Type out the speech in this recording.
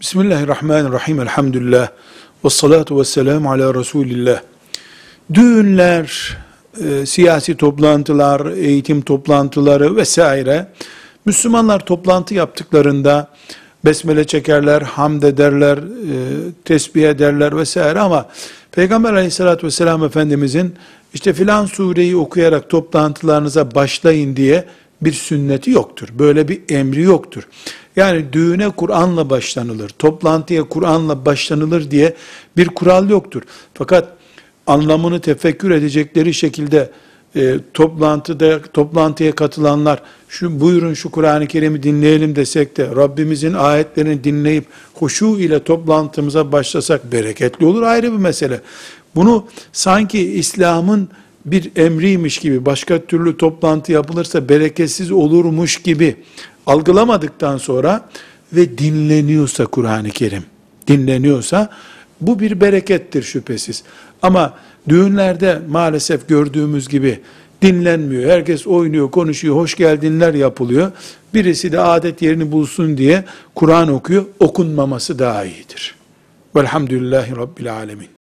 Bismillahirrahmanirrahim. Elhamdülillah. Ve salatu ve selamu ala Resulillah. Düğünler, e, siyasi toplantılar, eğitim toplantıları vesaire. Müslümanlar toplantı yaptıklarında besmele çekerler, hamd ederler, e, tesbih ederler vesaire ama Peygamber aleyhissalatü vesselam Efendimizin işte filan sureyi okuyarak toplantılarınıza başlayın diye bir sünneti yoktur. Böyle bir emri yoktur. Yani düğüne Kur'an'la başlanılır, toplantıya Kur'an'la başlanılır diye bir kural yoktur. Fakat anlamını tefekkür edecekleri şekilde e, toplantıda toplantıya katılanlar şu buyurun şu Kur'an-ı Kerim'i dinleyelim desek de Rabbimizin ayetlerini dinleyip huşu ile toplantımıza başlasak bereketli olur ayrı bir mesele. Bunu sanki İslam'ın bir emriymiş gibi başka türlü toplantı yapılırsa bereketsiz olurmuş gibi algılamadıktan sonra ve dinleniyorsa Kur'an-ı Kerim, dinleniyorsa bu bir berekettir şüphesiz. Ama düğünlerde maalesef gördüğümüz gibi dinlenmiyor. Herkes oynuyor, konuşuyor, hoş geldinler yapılıyor. Birisi de adet yerini bulsun diye Kur'an okuyor. Okunmaması daha iyidir. Velhamdülillahi Rabbil Alemin.